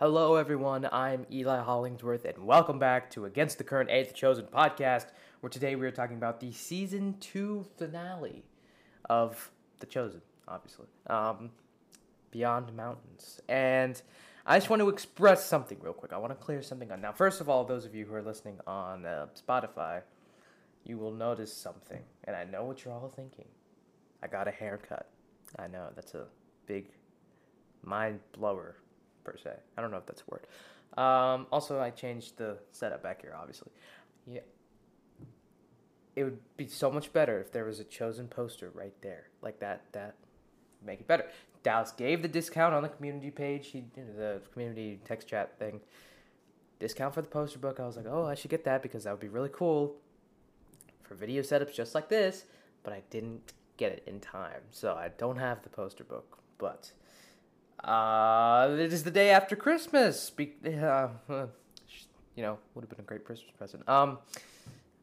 Hello, everyone. I'm Eli Hollingsworth, and welcome back to Against the Current Eighth Chosen podcast, where today we are talking about the season two finale of The Chosen, obviously, um, Beyond Mountains. And I just want to express something real quick. I want to clear something up. Now, first of all, those of you who are listening on uh, Spotify, you will notice something, and I know what you're all thinking. I got a haircut. I know that's a big mind blower per se. I don't know if that's a word. Um, also, I changed the setup back here. Obviously, yeah. It would be so much better if there was a chosen poster right there, like that. That make it better. Dallas gave the discount on the community page. He did the community text chat thing. Discount for the poster book. I was like, oh, I should get that because that would be really cool for video setups just like this. But I didn't get it in time, so I don't have the poster book. But uh, it is the day after Christmas. Be- uh, you know, would have been a great Christmas present. Um,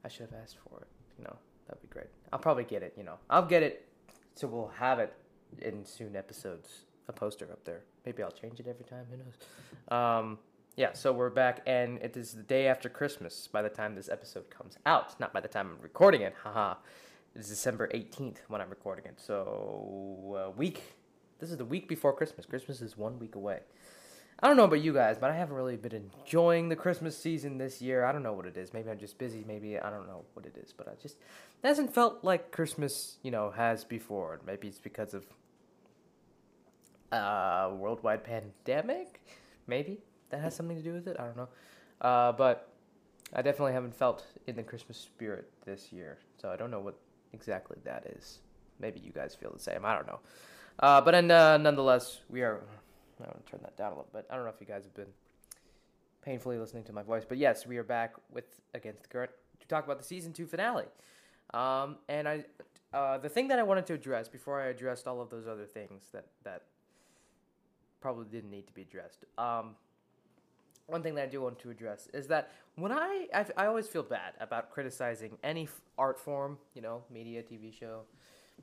I should have asked for it. You know, that'd be great. I'll probably get it. You know, I'll get it, so we'll have it in soon episodes. A poster up there. Maybe I'll change it every time. Who knows? Um, yeah. So we're back, and it is the day after Christmas. By the time this episode comes out, not by the time I'm recording it. Haha. It's December 18th when I'm recording it. So a week this is the week before Christmas. Christmas is one week away. I don't know about you guys, but I haven't really been enjoying the Christmas season this year. I don't know what it is. Maybe I'm just busy. Maybe I don't know what it is, but I just it hasn't felt like Christmas, you know, has before. Maybe it's because of uh worldwide pandemic. Maybe that has something to do with it. I don't know. Uh, but I definitely haven't felt in the Christmas spirit this year. So I don't know what exactly that is. Maybe you guys feel the same. I don't know. Uh, but uh, nonetheless, we are. I'm gonna turn that down a little bit. I don't know if you guys have been painfully listening to my voice, but yes, we are back with Against the Current to talk about the season two finale. Um, and I, uh, the thing that I wanted to address before I addressed all of those other things that that probably didn't need to be addressed. Um, one thing that I do want to address is that when I I, I always feel bad about criticizing any art form, you know, media, TV show,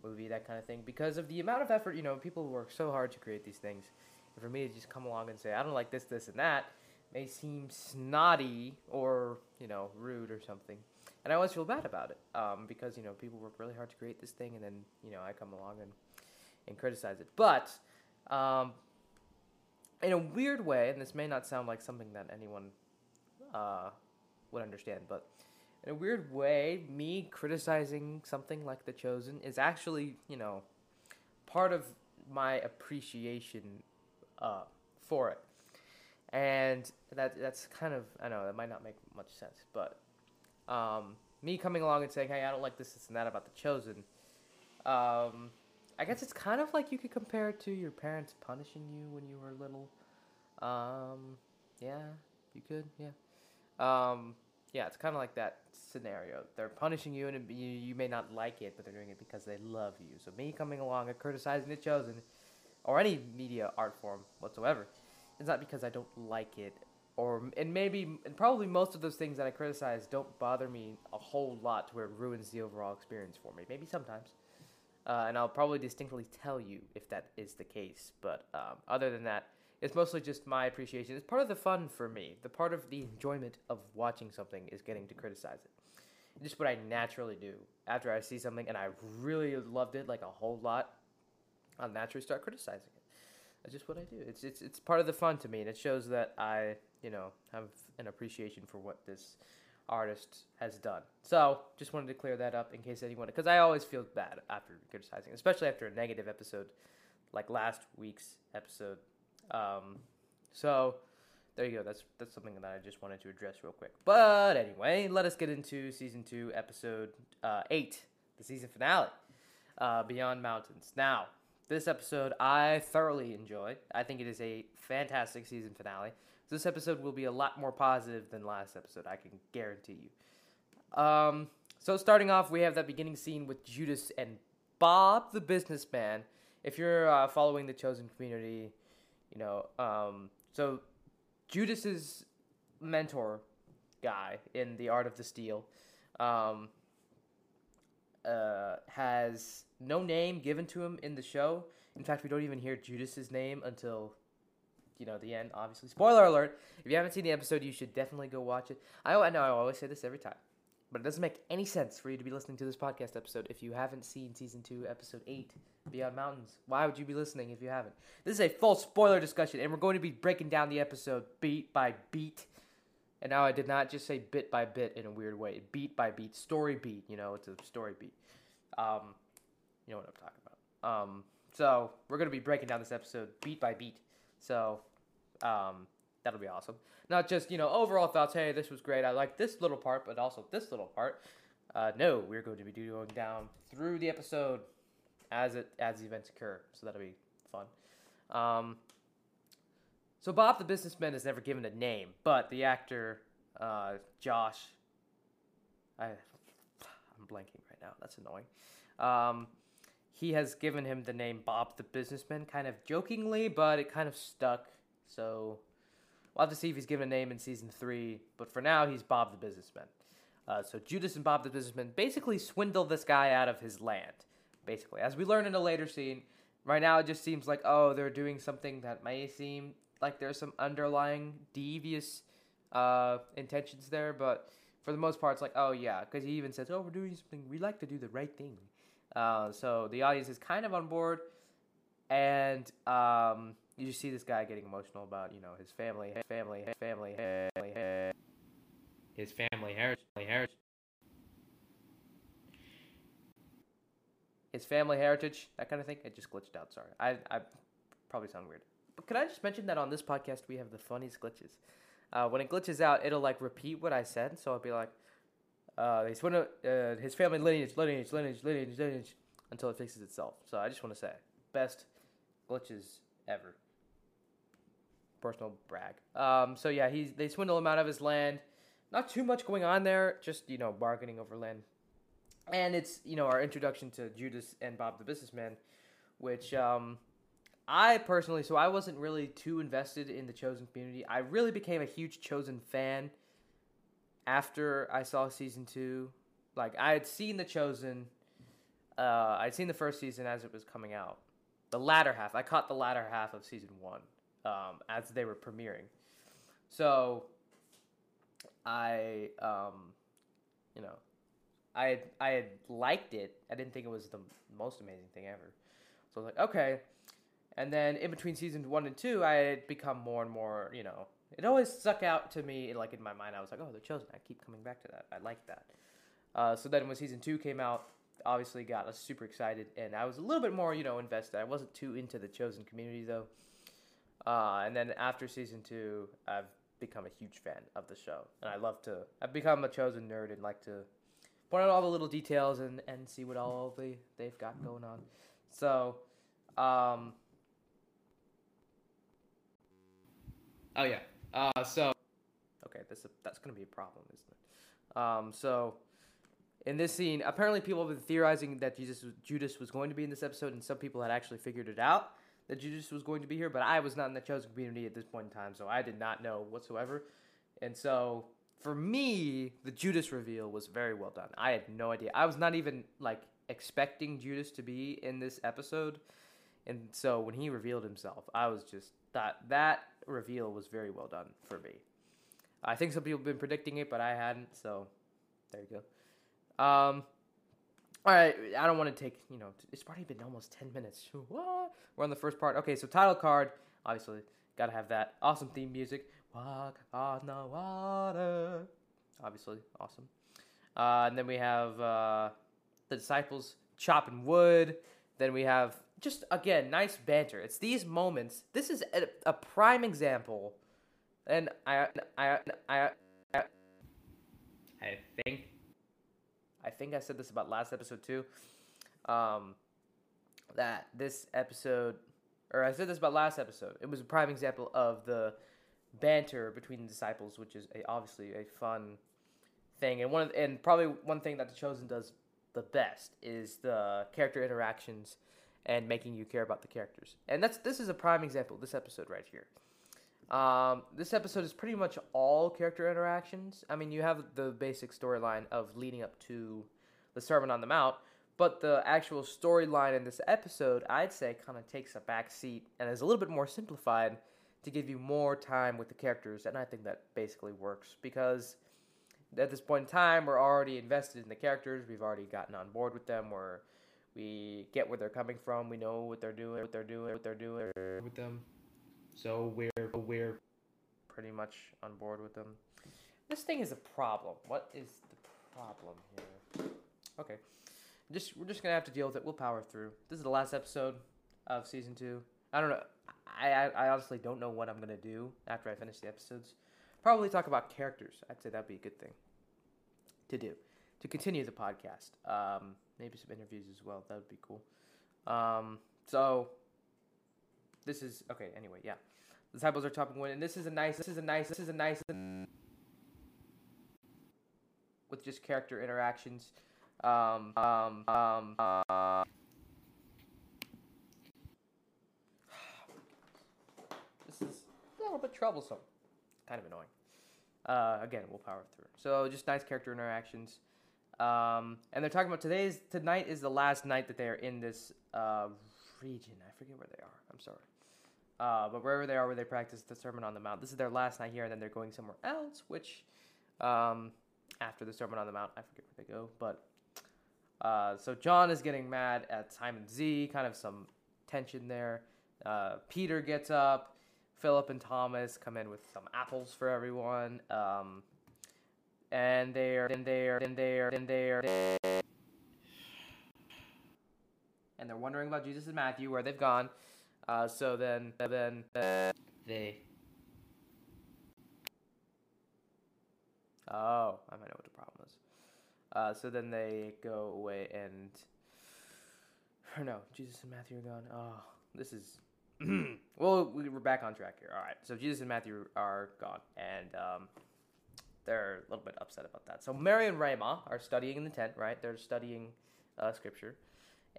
movie, that kind of thing, because of the amount of effort. You know, people work so hard to create these things. And for me to just come along and say I don't like this, this, and that may seem snotty or you know rude or something. And I always feel bad about it um, because you know people work really hard to create this thing, and then you know I come along and and criticize it. But um, in a weird way, and this may not sound like something that anyone uh, would understand, but in a weird way, me criticizing something like The Chosen is actually, you know, part of my appreciation uh, for it. And that that's kind of I know that might not make much sense, but um, me coming along and saying, "Hey, I don't like this, this, and that about The Chosen," um, I guess it's kind of like you could compare it to your parents punishing you when you were little. Um, yeah, you could, yeah. Um, yeah, it's kind of like that scenario. They're punishing you, and you, you may not like it, but they're doing it because they love you. So me coming along and criticizing The Chosen, or any media art form whatsoever, it's not because I don't like it, or and maybe and probably most of those things that I criticize don't bother me a whole lot to where it ruins the overall experience for me. Maybe sometimes. Uh, and I'll probably distinctly tell you if that is the case. But um, other than that, it's mostly just my appreciation. It's part of the fun for me. The part of the enjoyment of watching something is getting to criticize it. It's just what I naturally do. After I see something and I really loved it like a whole lot, I'll naturally start criticizing it. That's just what I do. It's it's it's part of the fun to me, and it shows that I you know have an appreciation for what this artist has done. So just wanted to clear that up in case anyone, because I always feel bad after criticizing, especially after a negative episode like last week's episode um, so there you go. That's that's something that I just wanted to address real quick. But anyway, let us get into season two, episode uh, eight, the season finale, uh, Beyond Mountains. Now, this episode I thoroughly enjoyed. I think it is a fantastic season finale. This episode will be a lot more positive than last episode. I can guarantee you. Um, so starting off, we have that beginning scene with Judas and Bob, the businessman. If you're uh, following the chosen community you know, um, so Judas's mentor guy in the Art of the Steal um, uh, has no name given to him in the show. In fact, we don't even hear Judas's name until you know the end. Obviously, spoiler alert. If you haven't seen the episode, you should definitely go watch it. I, I know I always say this every time, but it doesn't make any sense for you to be listening to this podcast episode if you haven't seen season two, episode eight, Beyond Mountains. Why would you be listening if you haven't? This is a full spoiler discussion, and we're going to be breaking down the episode beat by beat. And now I did not just say bit by bit in a weird way, beat by beat, story beat. You know, it's a story beat. Um, you know what I'm talking about. Um, so we're gonna be breaking down this episode beat by beat. So um, that'll be awesome. Not just you know overall thoughts. Hey, this was great. I like this little part, but also this little part. Uh, no, we're going to be going down through the episode as it as the events occur. So that'll be fun. Um, so Bob the businessman is never given a name, but the actor uh, Josh, I I'm blanking right now. That's annoying. Um, he has given him the name Bob the businessman, kind of jokingly, but it kind of stuck. So we'll have to see if he's given a name in season three. But for now, he's Bob the businessman. Uh, so Judas and Bob the businessman basically swindle this guy out of his land. Basically, as we learn in a later scene, right now it just seems like oh they're doing something that may seem like there's some underlying devious uh, intentions there, but for the most part, it's like, oh yeah, because he even says, oh, we're doing something. We like to do the right thing. Uh, so the audience is kind of on board, and um, you just see this guy getting emotional about you know his family, his family, his family, family, his family heritage, heritage, his family heritage, that kind of thing. It just glitched out. Sorry, I I probably sound weird, but can I just mention that on this podcast we have the funniest glitches. Uh, when it glitches out, it'll like repeat what I said, so I'll be like, uh, he's one of uh, his family lineage, lineage, lineage, lineage, lineage, until it fixes itself. So I just want to say, best glitches ever. Personal brag. Um, so yeah, he's they swindle him out of his land. Not too much going on there, just you know bargaining over land. And it's you know our introduction to Judas and Bob the businessman, which um, I personally, so I wasn't really too invested in the Chosen community. I really became a huge Chosen fan after I saw season two. Like I had seen the Chosen, uh, I'd seen the first season as it was coming out. The latter half, I caught the latter half of season one um, as they were premiering. So I, um, you know, I had, I had liked it. I didn't think it was the most amazing thing ever. So I was like, okay, and then in between seasons one and two, I had become more and more, you know, it always stuck out to me, like in my mind, I was like, oh, they're chosen. I keep coming back to that. I like that. Uh, so then when season two came out, obviously got us super excited, and I was a little bit more, you know, invested. I wasn't too into the chosen community though. Uh, and then after season two, I've become a huge fan of the show, and I love to. I've become a chosen nerd and like to point out all the little details and and see what all they they've got going on. So, um, Oh yeah. Uh, so okay, this that's gonna be a problem, isn't it? Um, so in this scene, apparently people have been theorizing that Jesus Judas was going to be in this episode, and some people had actually figured it out that Judas was going to be here. But I was not in the chosen community at this point in time, so I did not know whatsoever. And so for me, the Judas reveal was very well done. I had no idea. I was not even like expecting Judas to be in this episode. And so when he revealed himself, I was just that that reveal was very well done for me. I think some people have been predicting it, but I hadn't. So there you go. Um, all right, I don't want to take you know. It's already been almost ten minutes. What? We're on the first part. Okay, so title card. Obviously, gotta have that awesome theme music. Walk on the water. Obviously, awesome. Uh, and then we have uh, the disciples chopping wood. Then we have just again nice banter. It's these moments. This is a, a prime example, and I I I I, I think I think I said this about last episode too. Um, that this episode, or I said this about last episode. It was a prime example of the banter between the disciples, which is a, obviously a fun thing, and one of, and probably one thing that the Chosen does the best is the character interactions and making you care about the characters. And that's this is a prime example. This episode right here. Um, this episode is pretty much all character interactions. I mean, you have the basic storyline of leading up to the Sermon on the Mount, but the actual storyline in this episode, I'd say, kind of takes a back seat and is a little bit more simplified to give you more time with the characters, and I think that basically works because at this point in time, we're already invested in the characters. We've already gotten on board with them. We're we get where they're coming from. We know what they're doing, what they're doing, what they're doing with them. So we're we're pretty much on board with them. This thing is a problem. What is the problem here? Okay, just we're just gonna have to deal with it. We'll power through. This is the last episode of season two. I don't know. I, I, I honestly don't know what I'm gonna do after I finish the episodes. Probably talk about characters. I'd say that'd be a good thing to do to continue the podcast. Um, maybe some interviews as well. That would be cool. Um, so this is okay. Anyway, yeah, the disciples are topping one, and this is a nice. This is a nice. This is a nice with just character interactions. Um, um, um, uh, this is a little bit troublesome. Kind of annoying. Uh, again, we'll power through. So just nice character interactions. Um, and they're talking about today's tonight is the last night that they are in this uh, region. I forget where they are. I'm sorry. Uh, but wherever they are, where they practice the Sermon on the Mount, this is their last night here, and then they're going somewhere else. Which, um, after the Sermon on the Mount, I forget where they go. But uh, so John is getting mad at Simon Z. Kind of some tension there. Uh, Peter gets up. Philip and Thomas come in with some apples for everyone. Um, and they're and they're and they're and they're and they're wondering about Jesus and Matthew where they've gone. Uh, so then then uh, they. Oh, I might know what the problem is. Uh, so then they go away and. Or no, Jesus and Matthew are gone. Oh, this is. well, we're back on track here. All right, so Jesus and Matthew are gone, and um, they're a little bit upset about that. So Mary and Rama are studying in the tent, right? They're studying uh, scripture,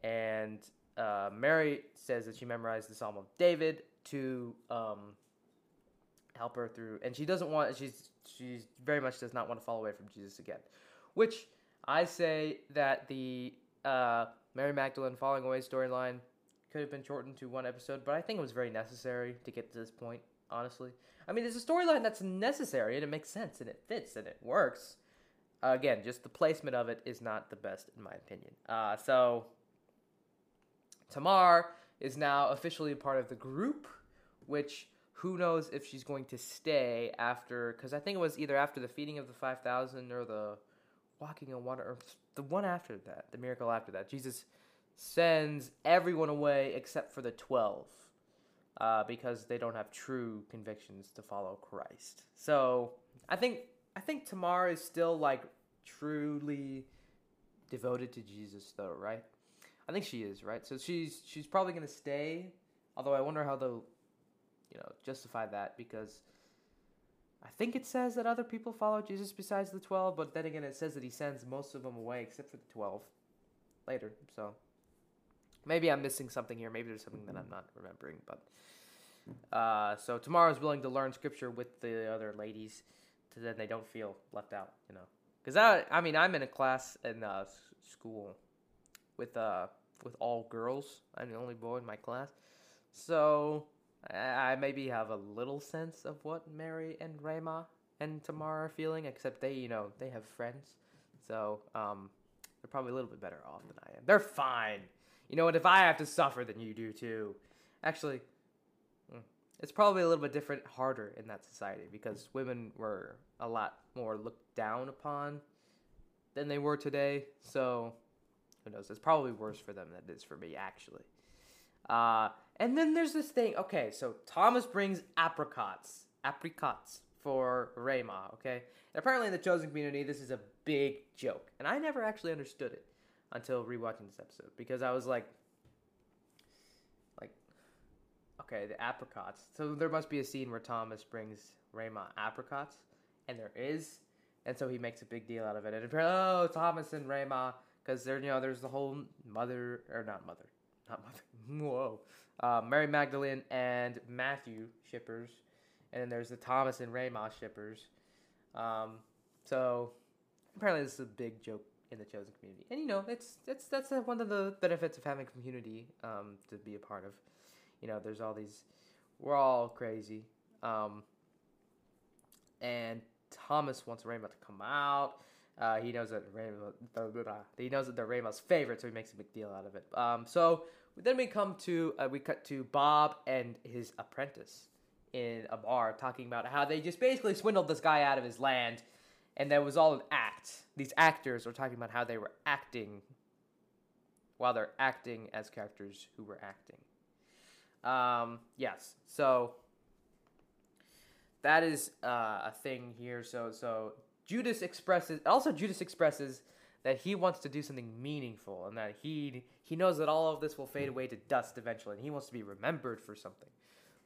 and uh, Mary says that she memorized the Psalm of David to um, help her through, and she doesn't want. She's she's very much does not want to fall away from Jesus again, which I say that the uh, Mary Magdalene falling away storyline could have been shortened to one episode, but I think it was very necessary to get to this point honestly. I mean, it's a storyline that's necessary and it makes sense and it fits and it works. Uh, again, just the placement of it is not the best in my opinion. Uh, so, Tamar is now officially a part of the group, which who knows if she's going to stay after, because I think it was either after the feeding of the 5,000 or the walking on water, or the one after that, the miracle after that. Jesus sends everyone away except for the 12 uh, because they don't have true convictions to follow Christ. So I think I think Tamar is still like truly devoted to Jesus, though, right? I think she is, right? So she's she's probably gonna stay. Although I wonder how they'll, you know, justify that because I think it says that other people follow Jesus besides the twelve, but then again, it says that he sends most of them away except for the twelve later. So maybe I'm missing something here. Maybe there's something that I'm not remembering. But uh, so Tamar's willing to learn scripture with the other ladies, so then they don't feel left out. You know, because I I mean I'm in a class in uh, school with uh with all girls. I'm the only boy in my class, so I maybe have a little sense of what Mary and Rama and Tamar are feeling. Except they you know they have friends, so um they're probably a little bit better off than I am. They're fine. You know what? If I have to suffer, then you do too. Actually, hmm, it's probably a little bit different, harder in that society because women were a lot more looked down upon than they were today. So, knows? It's probably worse for them than it is for me, actually. Uh, and then there's this thing. Okay, so Thomas brings apricots, apricots for Rama. Okay, and apparently in the chosen community, this is a big joke, and I never actually understood it until rewatching this episode because I was like, like, okay, the apricots. So there must be a scene where Thomas brings Rama apricots, and there is, and so he makes a big deal out of it. And apparently, oh, Thomas and Rama, because there, you know, there's the whole mother or not mother, not mother. Whoa, uh, Mary Magdalene and Matthew shippers, and then there's the Thomas and Rama shippers. Um, so apparently this is a big joke in the chosen community. And you know, it's it's that's one of the benefits of having community um, to be a part of. You know, there's all these. We're all crazy. Um, and Thomas wants Rama to come out. Uh, he knows that Rama, he knows that they're Rama's favorite, so he makes a big deal out of it. Um, so then we come to uh, we cut to Bob and his apprentice in a bar talking about how they just basically swindled this guy out of his land, and that was all an act. These actors are talking about how they were acting while they're acting as characters who were acting. Um, yes, so that is uh, a thing here. So so Judas expresses also Judas expresses that he wants to do something meaningful and that he he knows that all of this will fade away to dust eventually and he wants to be remembered for something.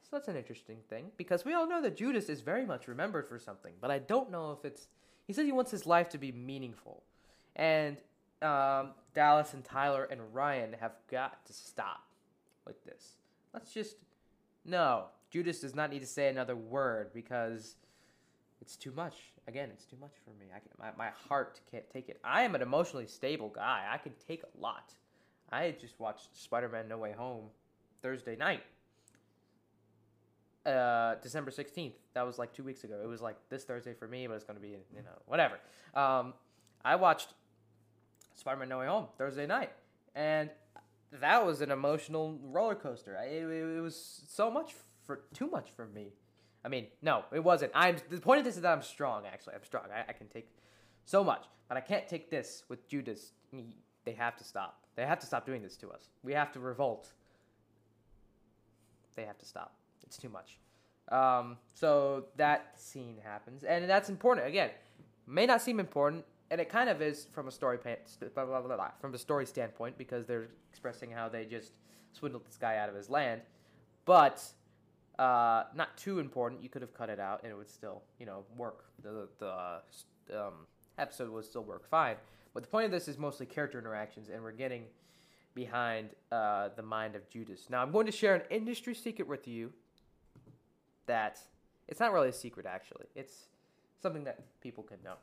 So that's an interesting thing because we all know that Judas is very much remembered for something, but I don't know if it's he says he wants his life to be meaningful. And um, Dallas and Tyler and Ryan have got to stop with this. Let's just no. Judas does not need to say another word because it's too much. Again, it's too much for me. I can, my, my heart can't take it. I am an emotionally stable guy. I can take a lot. I just watched Spider-Man No Way Home Thursday night. Uh, December 16th. That was like two weeks ago. It was like this Thursday for me, but it's going to be, you know, whatever. Um, I watched Spider-Man No Way Home Thursday night, and that was an emotional roller coaster. It, it was so much for too much for me. I mean, no, it wasn't. I'm the point of this is that I'm strong. Actually, I'm strong. I, I can take so much, but I can't take this with Judas. They have to stop. They have to stop doing this to us. We have to revolt. They have to stop. It's too much. Um, so that scene happens, and that's important. Again, may not seem important, and it kind of is from a story blah, blah, blah, from a story standpoint because they're expressing how they just swindled this guy out of his land, but uh, not too important. You could have cut it out, and it would still you know work. The the um, episode would still work fine. But the point of this is mostly character interactions, and we're getting behind uh, the mind of Judas. Now, I'm going to share an industry secret with you that it's not really a secret, actually. It's something that people can know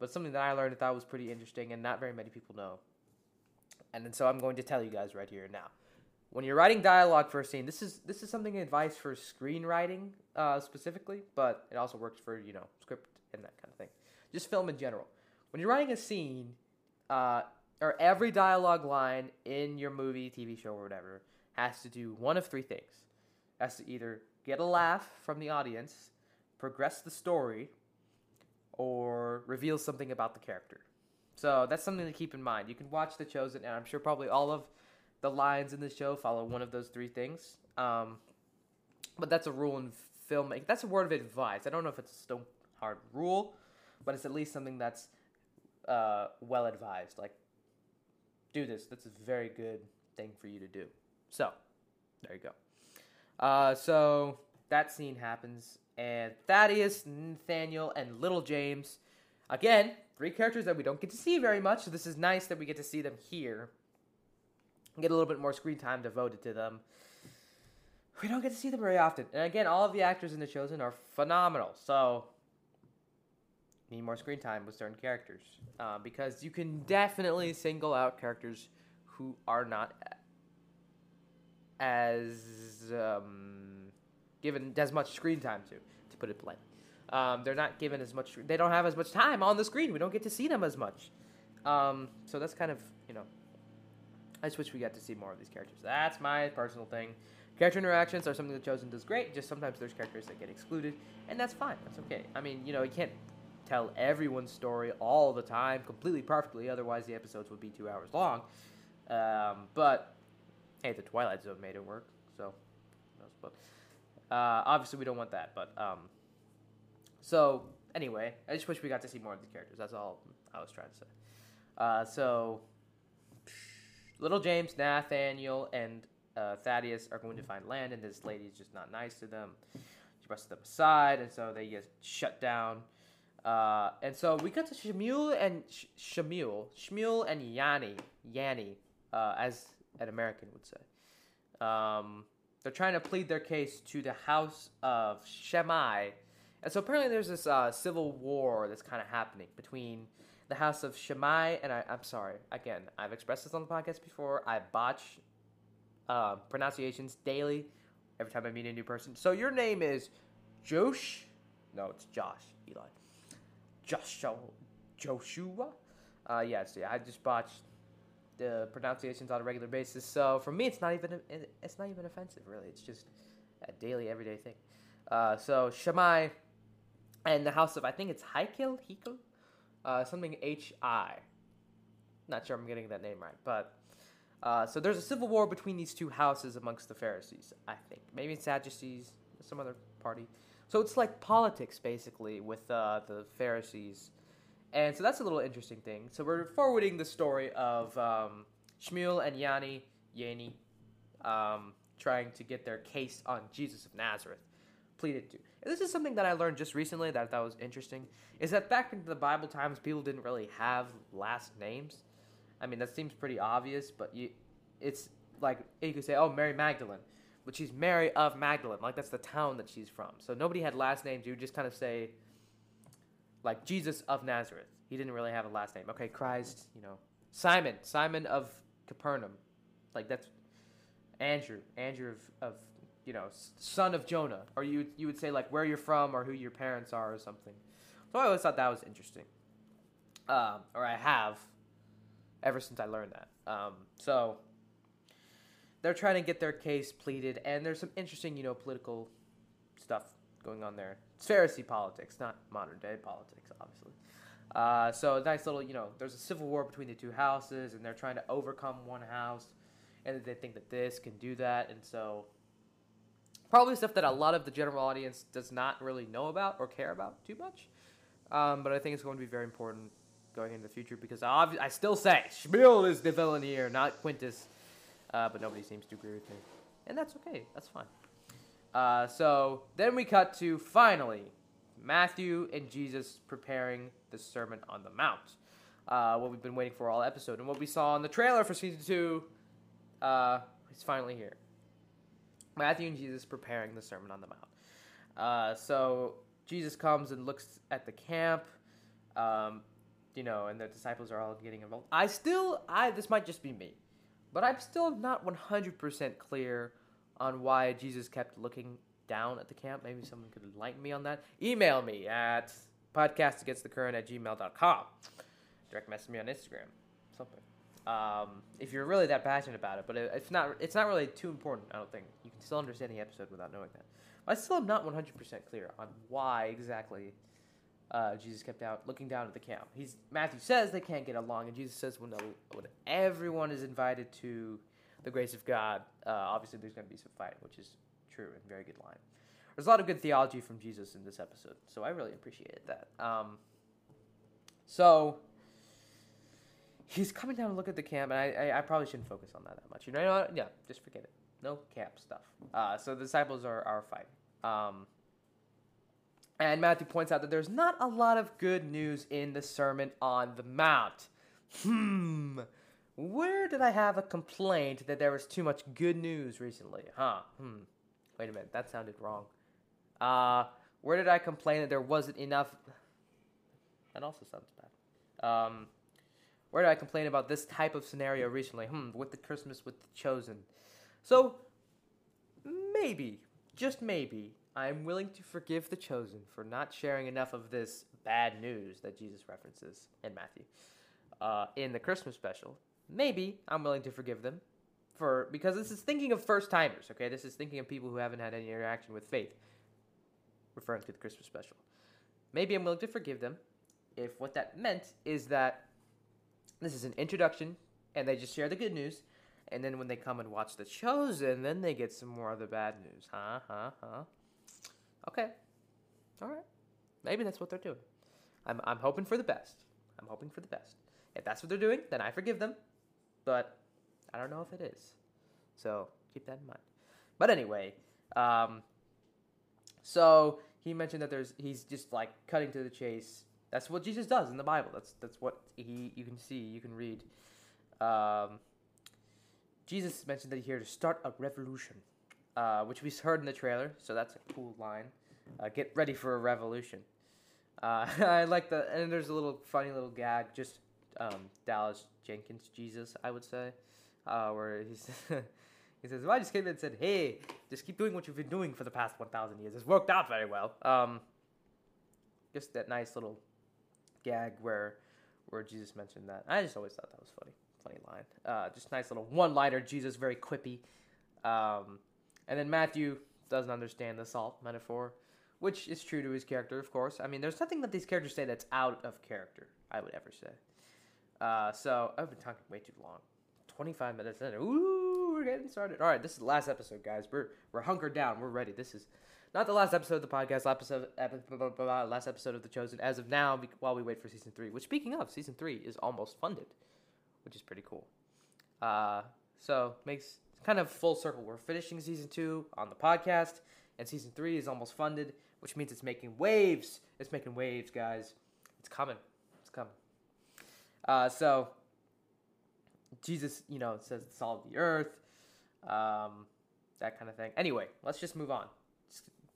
but something that I learned that thought was pretty interesting and not very many people know. And so I'm going to tell you guys right here and now. When you're writing dialogue for a scene, this is this is something advice for screenwriting uh, specifically, but it also works for you know script and that kind of thing. Just film in general. When you're writing a scene, uh, or every dialogue line in your movie, TV show, or whatever has to do one of three things. Has to either get a laugh from the audience, progress the story, or reveal something about the character. So that's something to keep in mind. You can watch The Chosen, and I'm sure probably all of the lines in the show follow one of those three things. Um, but that's a rule in filmmaking. That's a word of advice. I don't know if it's a stone hard rule, but it's at least something that's uh, well advised. Like, do this. That's a very good thing for you to do. So, there you go. Uh, so that scene happens and Thaddeus, Nathaniel, and Little James. Again, three characters that we don't get to see very much, so this is nice that we get to see them here. Get a little bit more screen time devoted to them. We don't get to see them very often. And again, all of the actors in The Chosen are phenomenal, so need more screen time with certain characters. Uh, because you can definitely single out characters who are not as. Um, given as much screen time to, to put it politely. Um, they're not given as much. They don't have as much time on the screen. We don't get to see them as much. Um, so that's kind of you know. I just wish we got to see more of these characters. That's my personal thing. Character interactions are something that Chosen does great. Just sometimes there's characters that get excluded, and that's fine. That's okay. I mean, you know, you can't tell everyone's story all the time completely perfectly. Otherwise, the episodes would be two hours long. Um, but hey, the Twilight Zone made it work. So, but uh, obviously, we don't want that, but um, so anyway, I just wish we got to see more of these characters. That's all I was trying to say. Uh, so, little James, Nathaniel, and uh, Thaddeus are going to find land, and this lady is just not nice to them. She brushes them aside, and so they get shut down. Uh, and so we got to Shmuel and Sh- Shmuel, Shmuel and Yanni, Yanni, uh, as an American would say. Um, they're trying to plead their case to the House of Shammai. And so apparently there's this uh, civil war that's kind of happening between the House of Shammai and I, am sorry, again, I've expressed this on the podcast before. I botch uh, pronunciations daily every time I meet a new person. So your name is Josh. No, it's Josh. Eli. Joshua. Joshua. Uh, yes, yeah. I just botched the pronunciations on a regular basis. So for me, it's not even it's not even offensive, really. It's just a daily, everyday thing. Uh, so Shammai and the house of I think it's Hikel, Hikel, uh, something H I. Not sure I'm getting that name right, but uh, so there's a civil war between these two houses amongst the Pharisees. I think maybe it's Sadducees, some other party. So it's like politics basically with uh, the Pharisees, and so that's a little interesting thing. So we're forwarding the story of um, Shmuel and Yanni, Yanni, um, trying to get their case on Jesus of Nazareth pleaded to. And this is something that I learned just recently that I thought was interesting. Is that back in the Bible times, people didn't really have last names. I mean, that seems pretty obvious, but you, it's like you could say, "Oh, Mary Magdalene," but she's Mary of Magdalene. Like that's the town that she's from. So nobody had last names. You would just kind of say, like Jesus of Nazareth. He didn't really have a last name. Okay, Christ. You know, Simon, Simon of Capernaum. Like that's Andrew, Andrew of, of you know, son of Jonah, or you you would say like where you're from or who your parents are or something. So I always thought that was interesting, um, or I have ever since I learned that. Um, so they're trying to get their case pleaded, and there's some interesting, you know, political stuff going on there. It's Pharisee politics, not modern day politics, obviously. Uh, so nice little, you know, there's a civil war between the two houses, and they're trying to overcome one house, and they think that this can do that, and so probably stuff that a lot of the general audience does not really know about or care about too much. Um, but I think it's going to be very important going into the future because I, I still say Shmuel is the villain here, not Quintus. Uh, but nobody seems to agree with me, and that's okay. That's fine. Uh, so then we cut to finally Matthew and Jesus preparing the Sermon on the Mount. Uh, what we've been waiting for all episode, and what we saw in the trailer for season two uh, is finally here. Matthew and Jesus preparing the Sermon on the Mount. Uh, so Jesus comes and looks at the camp, um, you know, and the disciples are all getting involved. I still, I this might just be me, but I'm still not 100% clear on why Jesus kept looking down at the camp. Maybe someone could enlighten me on that. Email me at podcastagainstthecurrent at gmail.com. Direct message me on Instagram. Something. Um, if you're really that passionate about it, but it, it's not. It's not really too important. I don't think you can still understand the episode without knowing that. I still am not 100% clear on why exactly uh, Jesus kept out looking down at the camp. He's Matthew says they can't get along, and Jesus says when, the, when everyone is invited to the grace of God, uh, obviously there's going to be some fighting, which is true and very good line. There's a lot of good theology from Jesus in this episode, so I really appreciated that. Um, so he's coming down to look at the camp, and I, I, I, probably shouldn't focus on that that much. You know, what? yeah, just forget it. No camp stuff. Uh, so the disciples are, are fighting. Um, and Matthew points out that there's not a lot of good news in the Sermon on the Mount. Hmm. Where did I have a complaint that there was too much good news recently? Huh. Hmm. Wait a minute. That sounded wrong. Uh, where did I complain that there wasn't enough? That also sounds bad. Um, where did I complain about this type of scenario recently? Hmm, with the Christmas with the Chosen. So, maybe, just maybe, I'm willing to forgive the Chosen for not sharing enough of this bad news that Jesus references in Matthew uh, in the Christmas special. Maybe I'm willing to forgive them for because this is thinking of first timers. Okay, this is thinking of people who haven't had any interaction with faith, referring to the Christmas special. Maybe I'm willing to forgive them if what that meant is that this is an introduction, and they just share the good news. And then when they come and watch The Chosen, then they get some more of the bad news. Huh? Huh? Huh? Okay. All right. Maybe that's what they're doing. I'm, I'm hoping for the best. I'm hoping for the best. If that's what they're doing, then I forgive them. But I don't know if it is. So keep that in mind. But anyway, um, so he mentioned that there's he's just like cutting to the chase that's what Jesus does in the Bible. That's that's what he you can see, you can read. Um, Jesus mentioned that he's here to start a revolution, uh, which we heard in the trailer. So that's a cool line. Uh, get ready for a revolution. Uh, I like the and there's a little funny little gag, just um, Dallas Jenkins Jesus, I would say, uh, where he's He says, well, I just came in and said, hey, just keep doing what you've been doing for the past 1,000 years. It's worked out very well. Um, just that nice little gag where where Jesus mentioned that. I just always thought that was funny. Funny line. Uh, just nice little one liner. Jesus, very quippy. Um, and then Matthew doesn't understand the salt metaphor, which is true to his character, of course. I mean, there's nothing that these characters say that's out of character, I would ever say. Uh, so I've been talking way too long. 25 minutes in. Ooh, we're getting started. All right, this is the last episode, guys. We're we're hunkered down. We're ready. This is not the last episode of the podcast. Last episode, last episode of the Chosen. As of now, while we wait for season three. Which, speaking of, season three is almost funded, which is pretty cool. Uh, so makes kind of full circle. We're finishing season two on the podcast, and season three is almost funded, which means it's making waves. It's making waves, guys. It's coming. It's coming. Uh, so Jesus, you know, says the salt the earth, um, that kind of thing. Anyway, let's just move on.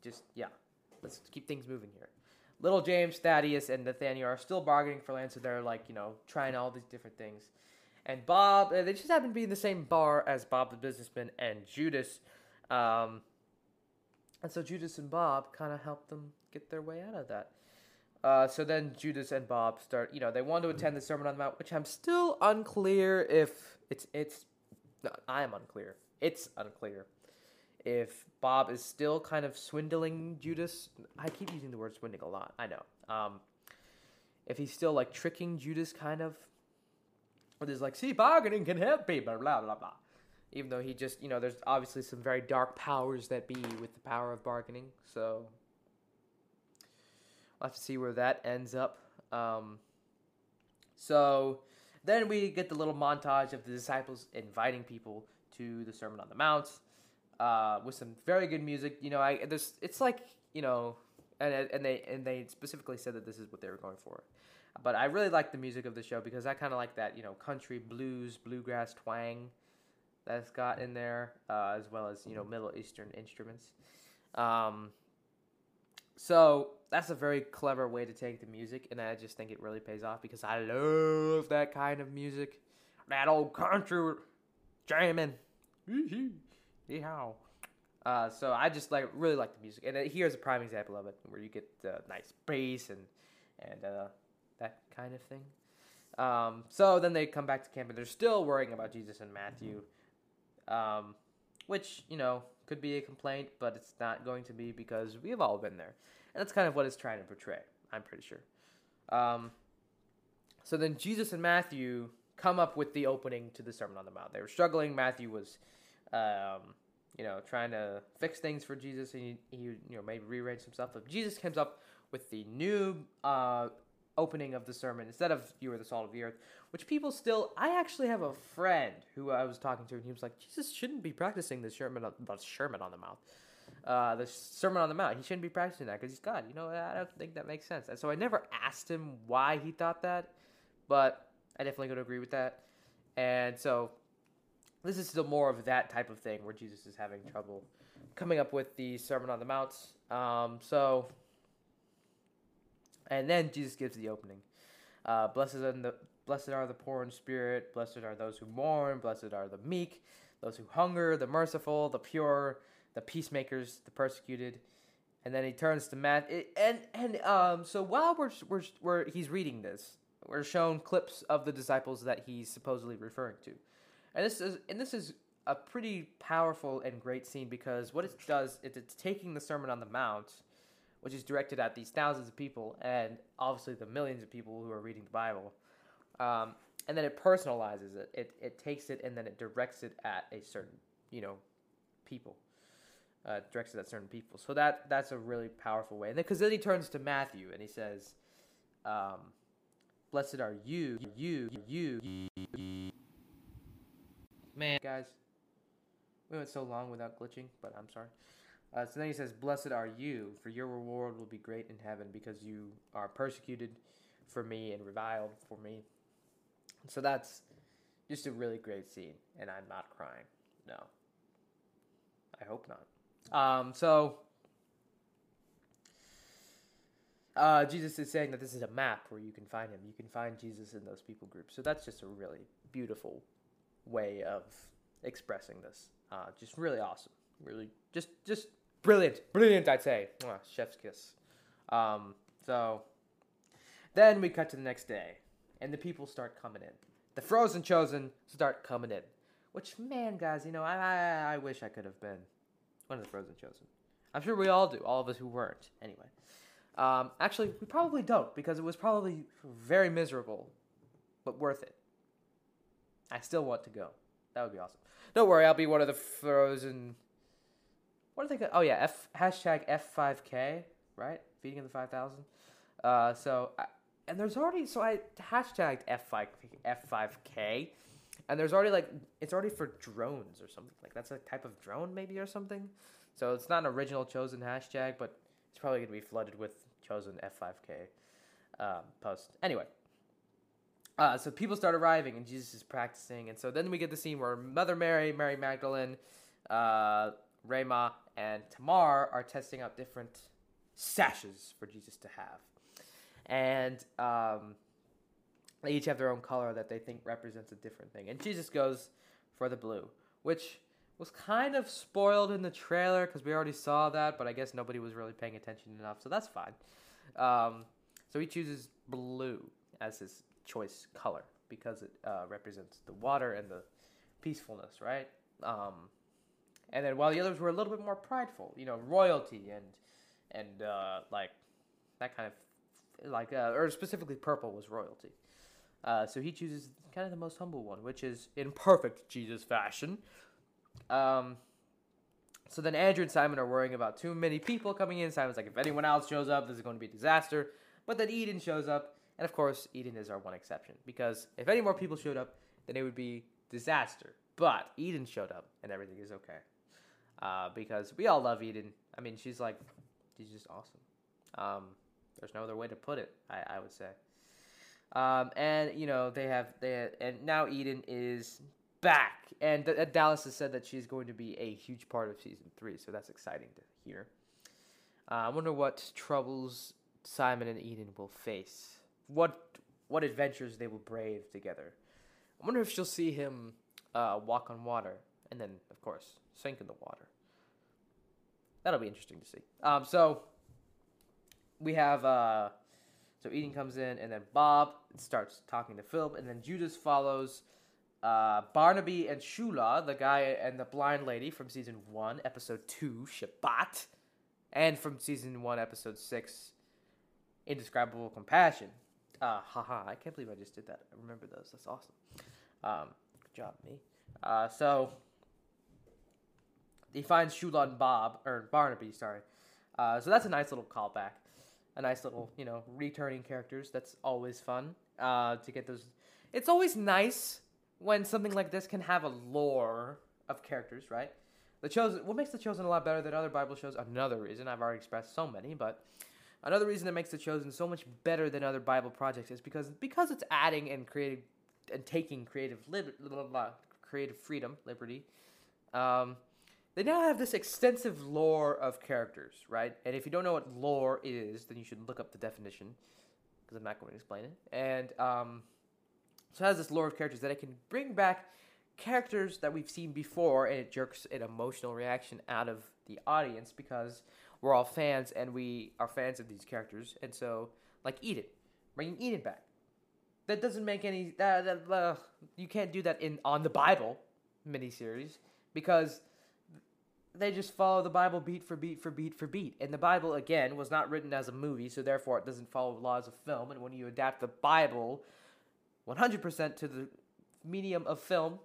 Just, yeah, let's keep things moving here. Little James, Thaddeus, and Nathaniel are still bargaining for land, so they're like, you know, trying all these different things. And Bob, uh, they just happen to be in the same bar as Bob the businessman and Judas. Um, and so Judas and Bob kind of help them get their way out of that. Uh, so then Judas and Bob start, you know, they want to attend the Sermon on the Mount, which I'm still unclear if it's, it's, no, I am unclear. It's unclear if Bob is still kind of swindling Judas. I keep using the word swindling a lot, I know. Um, if he's still like tricking Judas kind of, with his like, see, bargaining can help people, blah, blah, blah. Even though he just, you know, there's obviously some very dark powers that be with the power of bargaining, so We'll have to see where that ends up. Um, so then we get the little montage of the disciples inviting people to the Sermon on the Mount uh, with some very good music. You know, I this it's like you know, and and they and they specifically said that this is what they were going for. But I really like the music of the show because I kind of like that you know country blues bluegrass twang that's got in there uh, as well as you know Middle Eastern instruments. Um, so that's a very clever way to take the music, and I just think it really pays off because I love that kind of music. That old country jamming. Yeehaw. Uh, so I just like really like the music, and here's a prime example of it, where you get the nice bass and and uh, that kind of thing. Um, so then they come back to camp, and they're still worrying about Jesus and Matthew, um, which you know could be a complaint, but it's not going to be because we've all been there. And that's kind of what it's trying to portray, I'm pretty sure. Um, so then Jesus and Matthew come up with the opening to the Sermon on the Mount. They were struggling. Matthew was, um, you know, trying to fix things for Jesus, and he, he you know, maybe rearrange some stuff. But Jesus comes up with the new uh, opening of the sermon instead of "You are the salt of the earth," which people still. I actually have a friend who I was talking to, and he was like, "Jesus shouldn't be practicing the sermon, the sermon on the mouth." uh, the Sermon on the Mount. He shouldn't be practicing that because he's God. You know, I don't think that makes sense. And so I never asked him why he thought that, but I definitely could agree with that. And so this is still more of that type of thing where Jesus is having trouble coming up with the Sermon on the Mount. Um, so, and then Jesus gives the opening. Uh, blessed are the blessed are the poor in spirit. Blessed are those who mourn. Blessed are the meek, those who hunger, the merciful, the pure the peacemakers, the persecuted, and then he turns to Matt. And and um, so while we're we're, we're he's reading this, we're shown clips of the disciples that he's supposedly referring to, and this is and this is a pretty powerful and great scene because what it does is it's taking the Sermon on the Mount, which is directed at these thousands of people and obviously the millions of people who are reading the Bible, um, and then it personalizes it. It it takes it and then it directs it at a certain you know people uh, directed at certain people. So that that's a really powerful way. And then because then, he turns to Matthew and he says, um, "Blessed are you, you, you, you." Man, guys, we went so long without glitching, but I'm sorry. Uh, so then he says, "Blessed are you, for your reward will be great in heaven, because you are persecuted for me and reviled for me." So that's just a really great scene, and I'm not crying. No, I hope not. Um, so uh, Jesus is saying that this is a map where you can find him. You can find Jesus in those people groups. So that's just a really beautiful way of expressing this. Uh, just really awesome. Really, just just brilliant, brilliant. I'd say. Mwah, chef's kiss. Um, so then we cut to the next day, and the people start coming in. The frozen chosen start coming in. Which man, guys, you know, I I, I wish I could have been one of the frozen chosen. I'm sure we all do. All of us who weren't, anyway. Um, actually, we probably don't because it was probably very miserable, but worth it. I still want to go. That would be awesome. Don't worry, I'll be one of the frozen. What are they? Oh yeah, F hashtag F5K, right? Feeding in the five thousand. Uh, so I, and there's already so I hashtagged F5 F5K, and there's already like it's already for drones or something like that's a type of drone maybe or something. So it's not an original chosen hashtag, but it's probably gonna be flooded with chosen F5K um, post. Anyway, uh, so people start arriving and Jesus is practicing, and so then we get the scene where Mother Mary, Mary Magdalene, uh, Rama, and Tamar are testing out different sashes for Jesus to have, and um, they each have their own color that they think represents a different thing. And Jesus goes for the blue, which was kind of spoiled in the trailer because we already saw that, but I guess nobody was really paying attention enough, so that's fine. Um, so he chooses blue as his choice color because it uh, represents the water and the peacefulness, right? Um, and then while the others were a little bit more prideful, you know, royalty and and uh, like that kind of like uh, or specifically purple was royalty. Uh, so he chooses kind of the most humble one, which is in perfect Jesus fashion. Um, so then Andrew and Simon are worrying about too many people coming in. Simon's like, if anyone else shows up, this is going to be a disaster. But then Eden shows up, and of course, Eden is our one exception because if any more people showed up, then it would be disaster. But Eden showed up, and everything is okay. Uh, because we all love Eden. I mean, she's like, she's just awesome. Um, there's no other way to put it. I, I would say. Um, and you know they have they and now Eden is back, and th- Dallas has said that she's going to be a huge part of season three, so that's exciting to hear. Uh, I wonder what troubles Simon and Eden will face what what adventures they will brave together. I wonder if she'll see him uh, walk on water and then, of course, sink in the water. That'll be interesting to see. Um, so we have uh, so Eden comes in, and then Bob starts talking to Philip, and then Judas follows. Uh, Barnaby and Shula, the guy and the blind lady from season one, episode two, Shabbat, and from season one, episode six, Indescribable Compassion. Uh, haha, I can't believe I just did that. I remember those. That's awesome. Um, good job, me. Uh, so he finds Shula and Bob, or Barnaby, sorry. Uh, so that's a nice little callback. A nice little, you know, returning characters. That's always fun uh, to get those. It's always nice when something like this can have a lore of characters, right? The chosen. What makes the chosen a lot better than other Bible shows? Another reason I've already expressed so many, but Another reason that makes The Chosen so much better than other Bible projects is because because it's adding and creative and taking creative lib- blah, blah, blah, creative freedom, liberty. Um, they now have this extensive lore of characters, right? And if you don't know what lore is, then you should look up the definition because I'm not going to explain it. And um, so it has this lore of characters that it can bring back characters that we've seen before, and it jerks an emotional reaction out of the audience because we're all fans and we are fans of these characters. And so, like Eden, bringing Eden back. That doesn't make any. Uh, that, uh, you can't do that in on the Bible miniseries because they just follow the Bible beat for beat for beat for beat. And the Bible, again, was not written as a movie, so therefore it doesn't follow laws of film. And when you adapt the Bible 100% to the medium of film,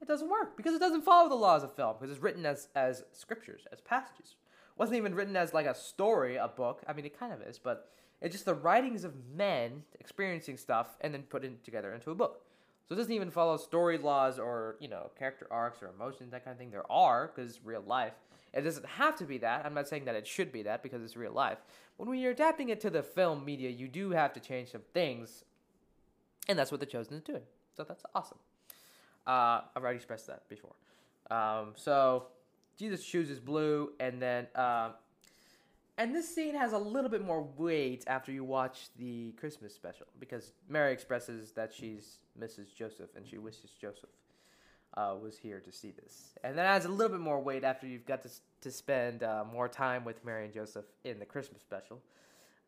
it doesn't work because it doesn't follow the laws of film because it's written as, as scriptures, as passages wasn't even written as like a story, a book. I mean, it kind of is, but it's just the writings of men experiencing stuff and then put it together into a book. So it doesn't even follow story laws or you know character arcs or emotions that kind of thing. There are because real life. It doesn't have to be that. I'm not saying that it should be that because it's real life. But when you're adapting it to the film media, you do have to change some things, and that's what the Chosen is doing. So that's awesome. Uh, I've already expressed that before. Um, so Jesus chooses blue, and then um, and this scene has a little bit more weight after you watch the Christmas special because Mary expresses that she's misses Joseph and she wishes Joseph uh, was here to see this. And that adds a little bit more weight after you've got to, to spend uh, more time with Mary and Joseph in the Christmas special.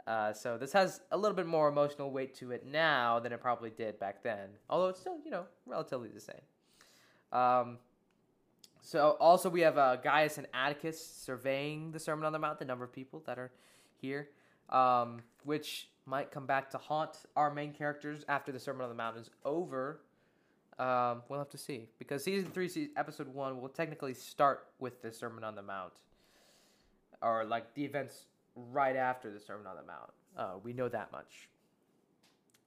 Uh, so this has a little bit more emotional weight to it now than it probably did back then, although it's still, you know, relatively the same. Um, so also we have uh, Gaius and Atticus surveying the Sermon on the Mount, the number of people that are here, um, which might come back to haunt our main characters after the Sermon on the Mount is over. Um, we'll have to see because season three, episode one, will technically start with the Sermon on the Mount, or like the events right after the Sermon on the Mount. Uh, we know that much.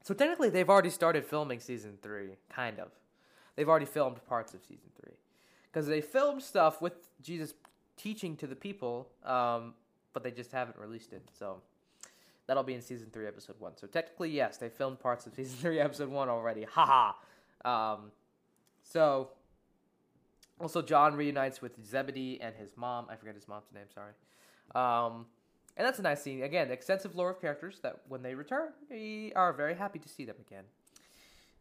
So technically, they've already started filming season three, kind of. They've already filmed parts of season three because they filmed stuff with Jesus teaching to the people, um, but they just haven't released it. So that'll be in season three, episode one. So technically, yes, they filmed parts of season three, episode one already. Haha. Um, so also, John reunites with Zebedee and his mom. I forget his mom's name. Sorry. Um, and that's a nice scene. Again, extensive lore of characters that when they return, we are very happy to see them again.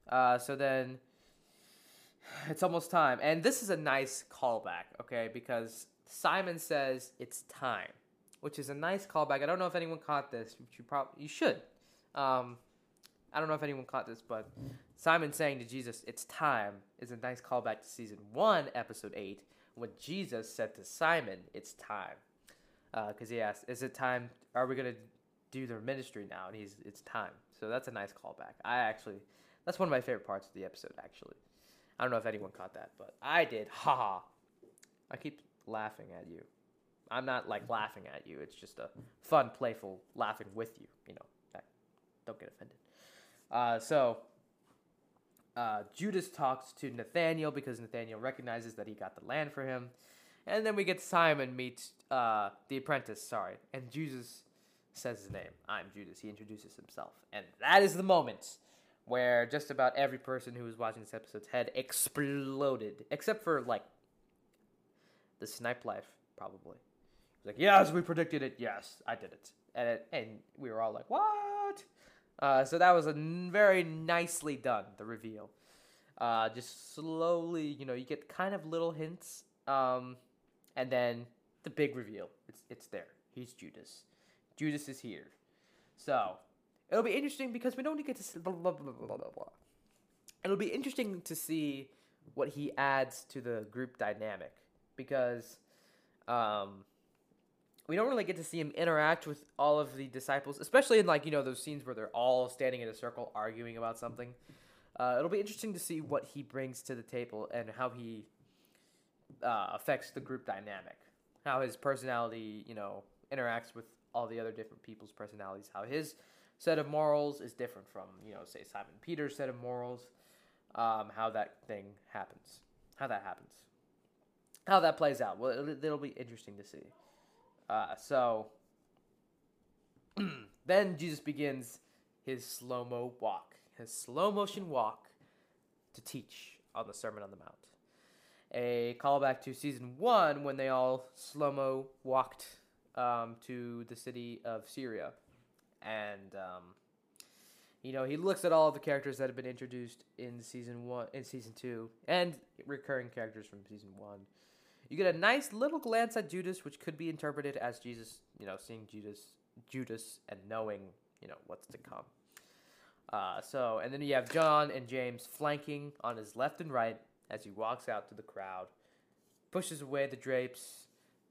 Uh, so then it's almost time. And this is a nice callback, okay? Because Simon says it's time, which is a nice callback. I don't know if anyone caught this. You probably you should. Um, I don't know if anyone caught this, but Simon saying to Jesus, "It's time," is a nice callback to season one, episode eight, when Jesus said to Simon, "It's time," because uh, he asked, "Is it time? Are we gonna do the ministry now?" And he's, "It's time." So that's a nice callback. I actually, that's one of my favorite parts of the episode, actually. I don't know if anyone caught that, but I did. Ha ha. I keep laughing at you. I'm not like laughing at you. It's just a fun, playful laughing with you. You know, don't get offended. Uh, so uh, Judas talks to Nathaniel because Nathaniel recognizes that he got the land for him, and then we get Simon meet uh, the apprentice. Sorry, and Jesus says his name. I'm Judas. He introduces himself, and that is the moment where just about every person who was watching this episode's head exploded, except for like the snipe life, probably. Like, yes, we predicted it. Yes, I did it, and it, and we were all like, what? Uh, so that was a n- very nicely done. The reveal, uh, just slowly, you know, you get kind of little hints, um, and then the big reveal. It's it's there. He's Judas. Judas is here. So It'll be interesting because we don't get to see blah, blah, blah, blah, blah, blah. It'll be interesting to see what he adds to the group dynamic because um, we don't really get to see him interact with all of the disciples, especially in like you know those scenes where they're all standing in a circle arguing about something. Uh, it'll be interesting to see what he brings to the table and how he uh, affects the group dynamic, how his personality you know interacts with all the other different people's personalities, how his set of morals is different from, you know, say Simon Peter's set of morals, um, how that thing happens, how that happens, how that plays out. Well, it'll, it'll be interesting to see. Uh, so then Jesus begins his slow mo walk, his slow motion walk to teach on the Sermon on the Mount. A callback to season one when they all slow mo walked um, to the city of Syria and um, you know he looks at all the characters that have been introduced in season one, in season two, and recurring characters from season one. You get a nice little glance at Judas, which could be interpreted as Jesus, you know, seeing Judas, Judas, and knowing, you know, what's to come. Uh, so, and then you have John and James flanking on his left and right as he walks out to the crowd, pushes away the drapes,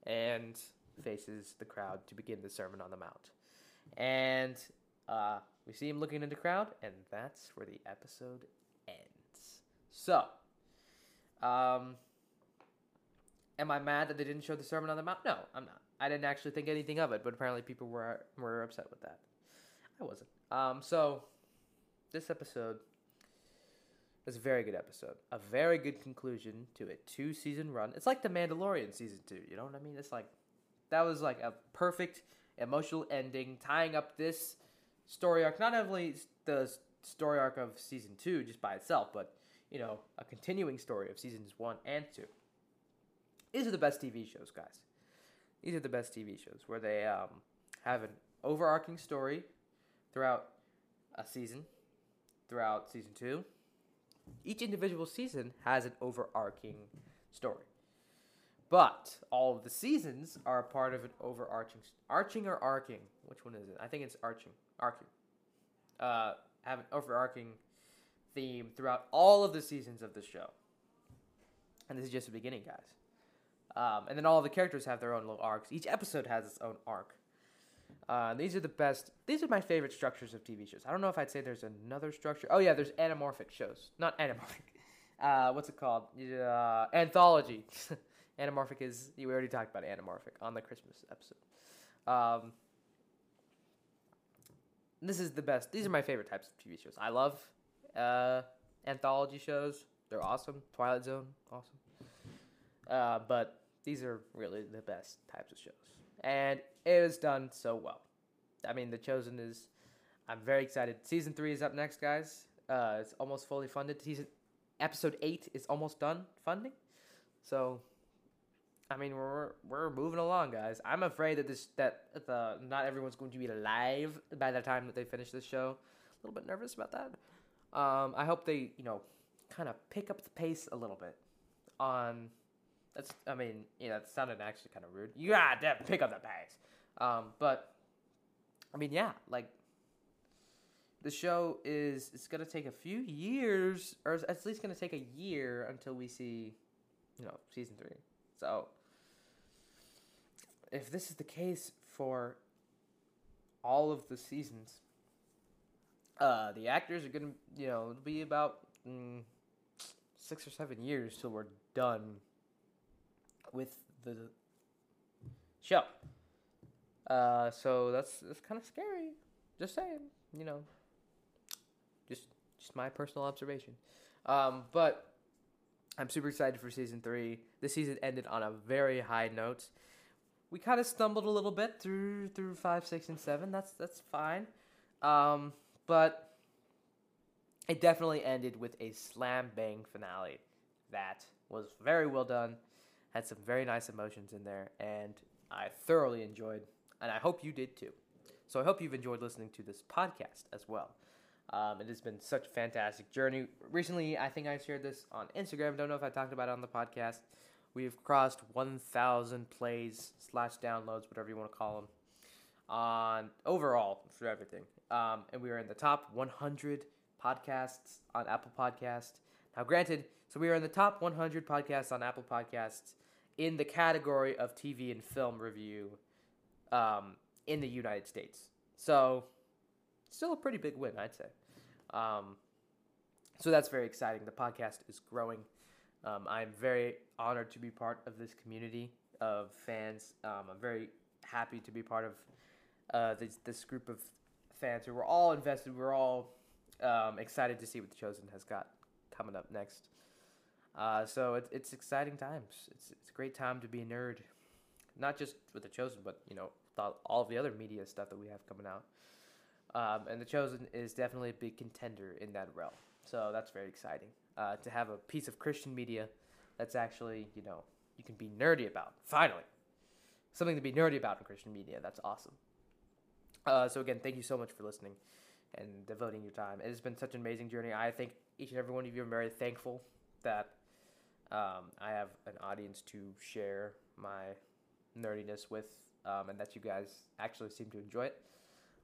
and faces the crowd to begin the Sermon on the Mount. And uh, we see him looking into the crowd, and that's where the episode ends. So, um, am I mad that they didn't show the Sermon on the Mount? No, I'm not. I didn't actually think anything of it, but apparently people were were upset with that. I wasn't. Um, so this episode was a very good episode. A very good conclusion to a two season run. It's like the Mandalorian season two. You know what I mean? It's like that was like a perfect emotional ending, tying up this story arc, not only the story arc of season two just by itself, but you know, a continuing story of seasons one and two. These are the best TV shows, guys. These are the best TV shows where they um, have an overarching story throughout a season, throughout season two, Each individual season has an overarching story. But all of the seasons are a part of an overarching arching or arcing. Which one is it? I think it's arching. Arcing. Uh, have an overarching theme throughout all of the seasons of the show. And this is just the beginning, guys. Um, and then all the characters have their own little arcs. Each episode has its own arc. Uh, these are the best. These are my favorite structures of TV shows. I don't know if I'd say there's another structure. Oh yeah, there's anamorphic shows. Not anamorphic. Uh, what's it called? Uh, anthology. anamorphic is we already talked about anamorphic on the Christmas episode. Um, this is the best. These are my favorite types of TV shows. I love uh, anthology shows. They're awesome. Twilight Zone, awesome. Uh, but these are really the best types of shows, and it was done so well. I mean, The Chosen is. I'm very excited. Season three is up next, guys. Uh, it's almost fully funded. Season episode eight is almost done funding, so I mean, we're we're moving along, guys. I'm afraid that this that the not everyone's going to be alive by the time that they finish this show. A little bit nervous about that. Um, I hope they, you know, kind of pick up the pace a little bit. On that's, I mean, know, it sounded actually kind of rude. You gotta pick up the pace. Um, but I mean, yeah, like the show is it's gonna take a few years, or at least gonna take a year until we see, you know, season three. So, if this is the case for all of the seasons, uh, the actors are gonna, you know, it'll be about mm, six or seven years till we're done with the show. Uh, so that's that's kind of scary. Just saying, you know, just just my personal observation. Um, but I'm super excited for season three. This season ended on a very high note. We kind of stumbled a little bit through through five, six, and seven. That's that's fine, um, but it definitely ended with a slam bang finale that was very well done. Had some very nice emotions in there, and I thoroughly enjoyed. And I hope you did too. So I hope you've enjoyed listening to this podcast as well. Um, it has been such a fantastic journey. Recently, I think I shared this on Instagram. Don't know if I talked about it on the podcast. We've crossed 1,000 plays slash downloads, whatever you want to call them, on overall for everything. Um, and we are in the top 100 podcasts on Apple Podcast. Now, granted, so we are in the top 100 podcasts on Apple Podcasts in the category of TV and film review um, in the United States. So still a pretty big win, I'd say. Um, so that's very exciting. The podcast is growing. Um, I'm very honored to be part of this community of fans. Um, I'm very happy to be part of uh, this, this group of fans who were all invested. We're all um, excited to see what the Chosen has got coming up next. Uh, so it, it's exciting times. It's, it's a great time to be a nerd, not just with the Chosen, but you know, all the other media stuff that we have coming out. Um, and The Chosen is definitely a big contender in that realm. So that's very exciting uh, to have a piece of Christian media that's actually, you know, you can be nerdy about. Finally, something to be nerdy about in Christian media. That's awesome. Uh, so again, thank you so much for listening and devoting your time. It has been such an amazing journey. I think each and every one of you are very thankful that um, I have an audience to share my nerdiness with, um, and that you guys actually seem to enjoy it.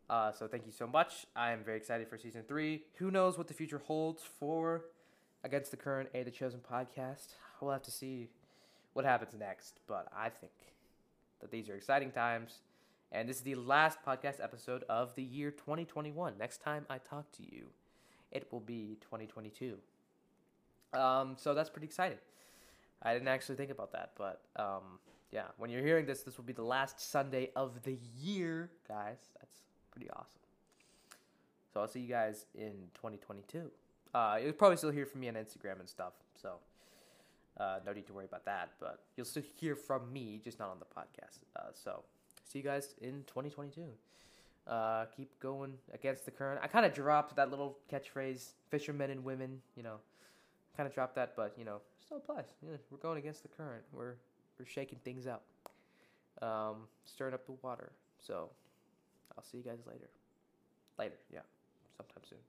Uh, so thank you so much. I am very excited for season three. Who knows what the future holds for Against the Current, A The Chosen podcast. We'll have to see what happens next, but I think that these are exciting times. And this is the last podcast episode of the year 2021. Next time I talk to you, it will be 2022. Um, so that's pretty exciting. I didn't actually think about that, but um, yeah, when you're hearing this, this will be the last Sunday of the year, guys. That's pretty awesome. So I'll see you guys in 2022. Uh, you'll probably still hear from me on Instagram and stuff. So uh, no need to worry about that. But you'll still hear from me, just not on the podcast. Uh, so see you guys in 2022. Uh, keep going against the current. I kind of dropped that little catchphrase, fishermen and women. You know, kind of dropped that, but you know, still applies. Yeah, we're going against the current. We're we're shaking things up, um, stirring up the water. So I'll see you guys later. Later, yeah, sometime soon.